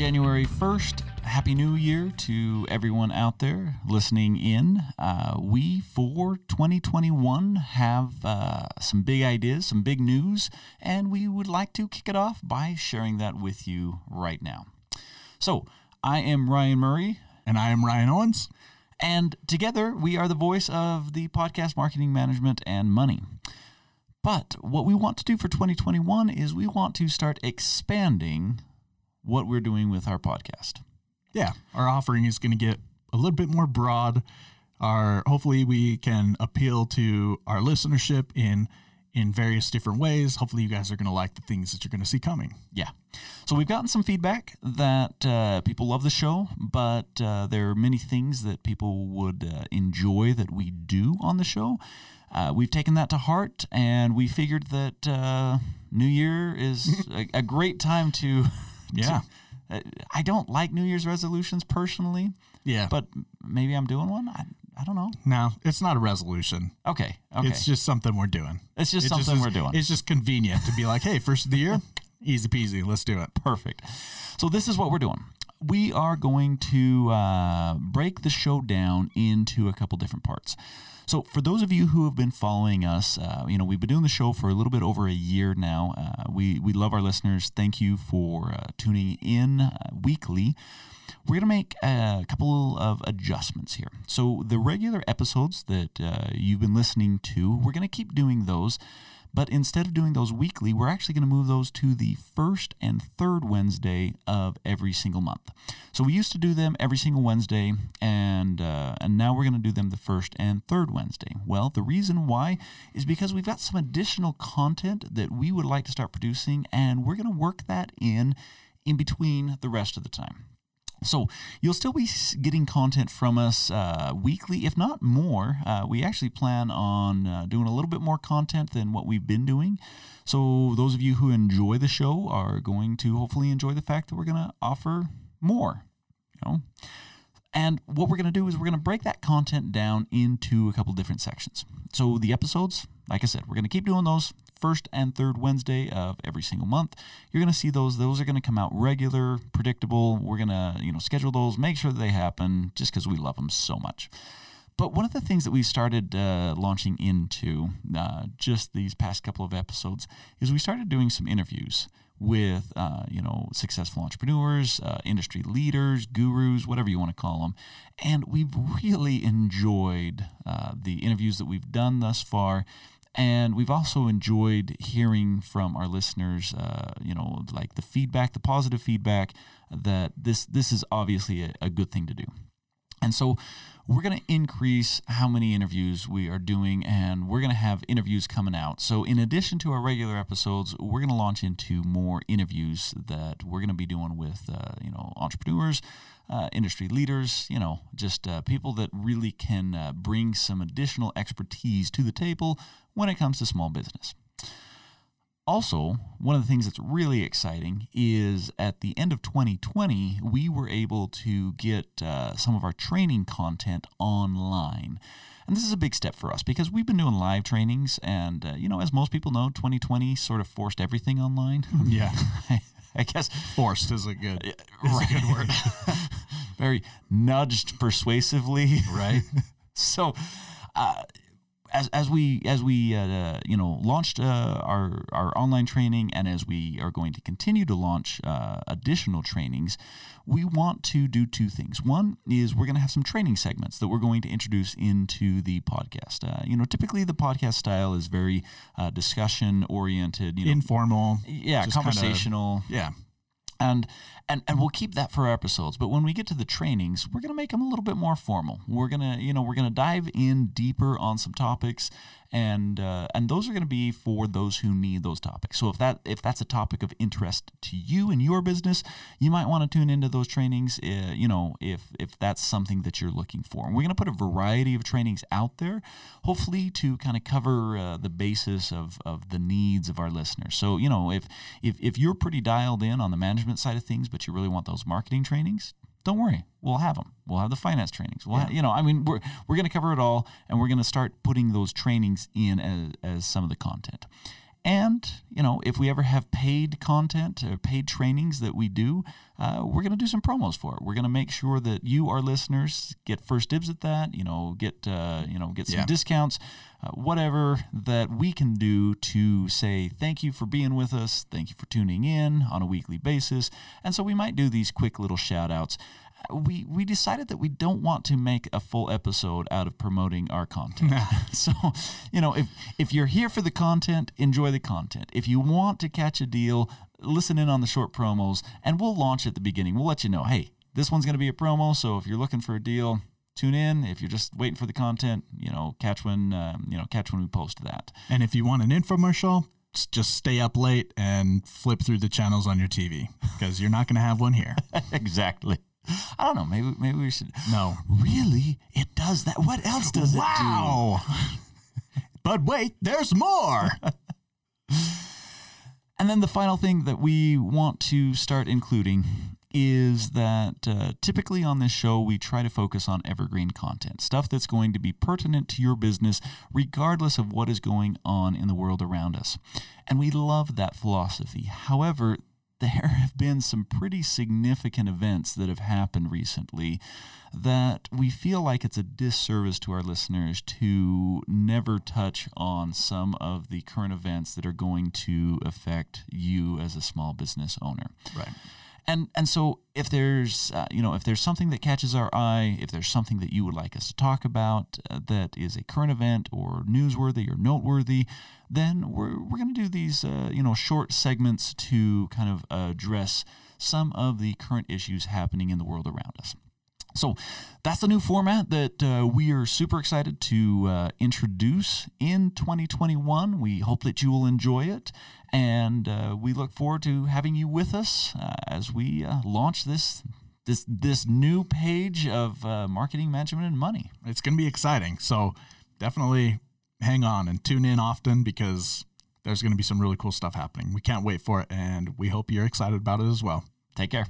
January 1st. Happy New Year to everyone out there listening in. Uh, we, for 2021, have uh, some big ideas, some big news, and we would like to kick it off by sharing that with you right now. So, I am Ryan Murray. And I am Ryan Owens. And together, we are the voice of the podcast marketing management and money. But what we want to do for 2021 is we want to start expanding what we're doing with our podcast. Yeah, our offering is going to get a little bit more broad. Our hopefully we can appeal to our listenership in in various different ways. Hopefully, you guys are going to like the things that you're going to see coming. Yeah. So we've gotten some feedback that uh, people love the show, but uh, there are many things that people would uh, enjoy that we do on the show. Uh, we've taken that to heart, and we figured that uh, New Year is a, a great time to. Yeah. uh, I don't like New Year's resolutions personally, Yeah, but maybe I'm doing one. I, I don't know. no, it's not a resolution. Okay. Okay. It's just something we're doing. It's just It something is- we're doing. It's just convenient to be like, hey, first of the year, easy peasy, let's do it. Perfect. So this is what we're doing. We are going to uh, break the show down into a couple different parts. So for those of you who have been following us, uh, you know we've been doing the show for a little bit over a year now. Uh, we we love our listeners. Thank you for uh, tuning in uh, weekly. We're going to make a couple of adjustments here. So, the regular episodes that uh, you've been listening to, we're going to keep doing those. But instead of doing those weekly, we're actually going to move those to the first and third Wednesday of every single month. So we used to do them every single Wednesday, and uh, and now we're going to do them the first and third Wednesday. Well, the reason why is because we've got some additional content that we would like to start producing, and we're going to work that in in between the rest of the time. So you'll still be getting content from us uh, weekly, if not more. Uh, we actually plan on uh, doing a little bit more content than what we've been doing. So those of you who enjoy the show are going to hopefully enjoy the fact that we're going to offer more. You know. And what we're going to do is we're going to break that content down into a couple different sections. So the episodes, like I said, we're going to keep doing those first and third Wednesday of every single month. You're going to see those. Those are going to come out regular, predictable. We're going to, you know, schedule those, make sure that they happen just because we love them so much. But one of the things that we started uh, launching into uh, just these past couple of episodes is we started doing some interviews with uh, you know successful entrepreneurs, uh, industry leaders, gurus, whatever you want to call them, and we've really enjoyed uh, the interviews that we've done thus far. And we've also enjoyed hearing from our listeners, uh, you know, like the feedback, the positive feedback that this this is obviously a, a good thing to do. And so we're going to increase how many interviews we are doing, and we're going to have interviews coming out. So, in addition to our regular episodes, we're going to launch into more interviews that we're going to be doing with, uh, you know, entrepreneurs, uh, industry leaders, you know, just uh, people that really can uh, bring some additional expertise to the table when it comes to small business. Also, one of the things that's really exciting is at the end of 2020, we were able to get uh, some of our training content online. And this is a big step for us because we've been doing live trainings. And, uh, you know, as most people know, 2020 sort of forced everything online. Yeah. I guess Forced is a good, is right. a good word. very nudged persuasively. right? so uh, as, as we as we uh, you know launched uh, our our online training and as we are going to continue to launch uh, additional trainings we want to do two things one is we're going to have some training segments that we're going to introduce into the podcast uh, you know typically the podcast style is very uh, discussion oriented you know Informal. yeah just kinda- conversational Yeah. and and and we'll keep that for our episodes but when we get to the trainings we're going to make them a little bit more formal. We're going to you know we're going to dive in deeper on some topics and uh, and those are going to be for those who need those topics. So if that if that's a topic of interest to you and your business you might want to tune into those trainings uh, you know if if that's something that you're looking for. And we're going to put a variety of trainings out there hopefully to kind of cover uh, the basis of of the needs of our listeners. So you know if if if you're pretty dialed in on the management side of things but you really want those marketing trainings don't worry. We'll have them we'll have the finance trainings. We'll ha- you know i mean we're, we're going to cover it all and we're going to start putting those trainings in as, as some of the content And, you know, if we ever have paid content or paid trainings that we do, uh, we're going to do some promos for it. We're going to make sure that you, our listeners, get first dibs at that, you know, get, uh, you know, get some Yeah. discounts, uh, whatever that we can do to say thank you for being with us. Thank you for tuning in on a weekly basis. And so we might do these quick little shout outs. We, we decided that we don't want to make a full episode out of promoting our content. so, you know, if, if you're here for the content, enjoy the content. If you want to catch a deal, listen in on the short promos and we'll launch at the beginning. We'll let you know, hey, this one's going to be a promo. So if you're looking for a deal, tune in. If you're just waiting for the content, you know, catch when, um, you know, catch when we post that. And if you want an infomercial, just stay up late and flip through the channels on your TV because you're not going to have one here. exactly. I don't know. Maybe, maybe we should. No. Really? It does that. What else does it do? Wow. but wait, there's more. And then the final thing that we want to start including is that uh, typically on this show, we try to focus on evergreen content, stuff that's going to be pertinent to your business, regardless of what is going on in the world around us. And we love that philosophy. However, there have been some pretty significant events that have happened recently that we feel like it's a disservice to our listeners to never touch on some of the current events that are going to affect you as a small business owner. Right. And and so if there's uh, you know if there's something that catches our eye, if there's something that you would like us to talk about uh, that is a current event or newsworthy or noteworthy, then we're we're going to do these uh, you know short segments to kind of address some of the current issues happening in the world around us. So that's the new format that uh, we are super excited to uh, introduce in 2021. We hope that you will enjoy it, and uh, we look forward to having you with us uh, as we uh, launch this this this new page of uh, marketing management and money. It's going to be exciting. So definitely hang on and tune in often because there's going to be some really cool stuff happening. We can't wait for it, and we hope you're excited about it as well. Take care.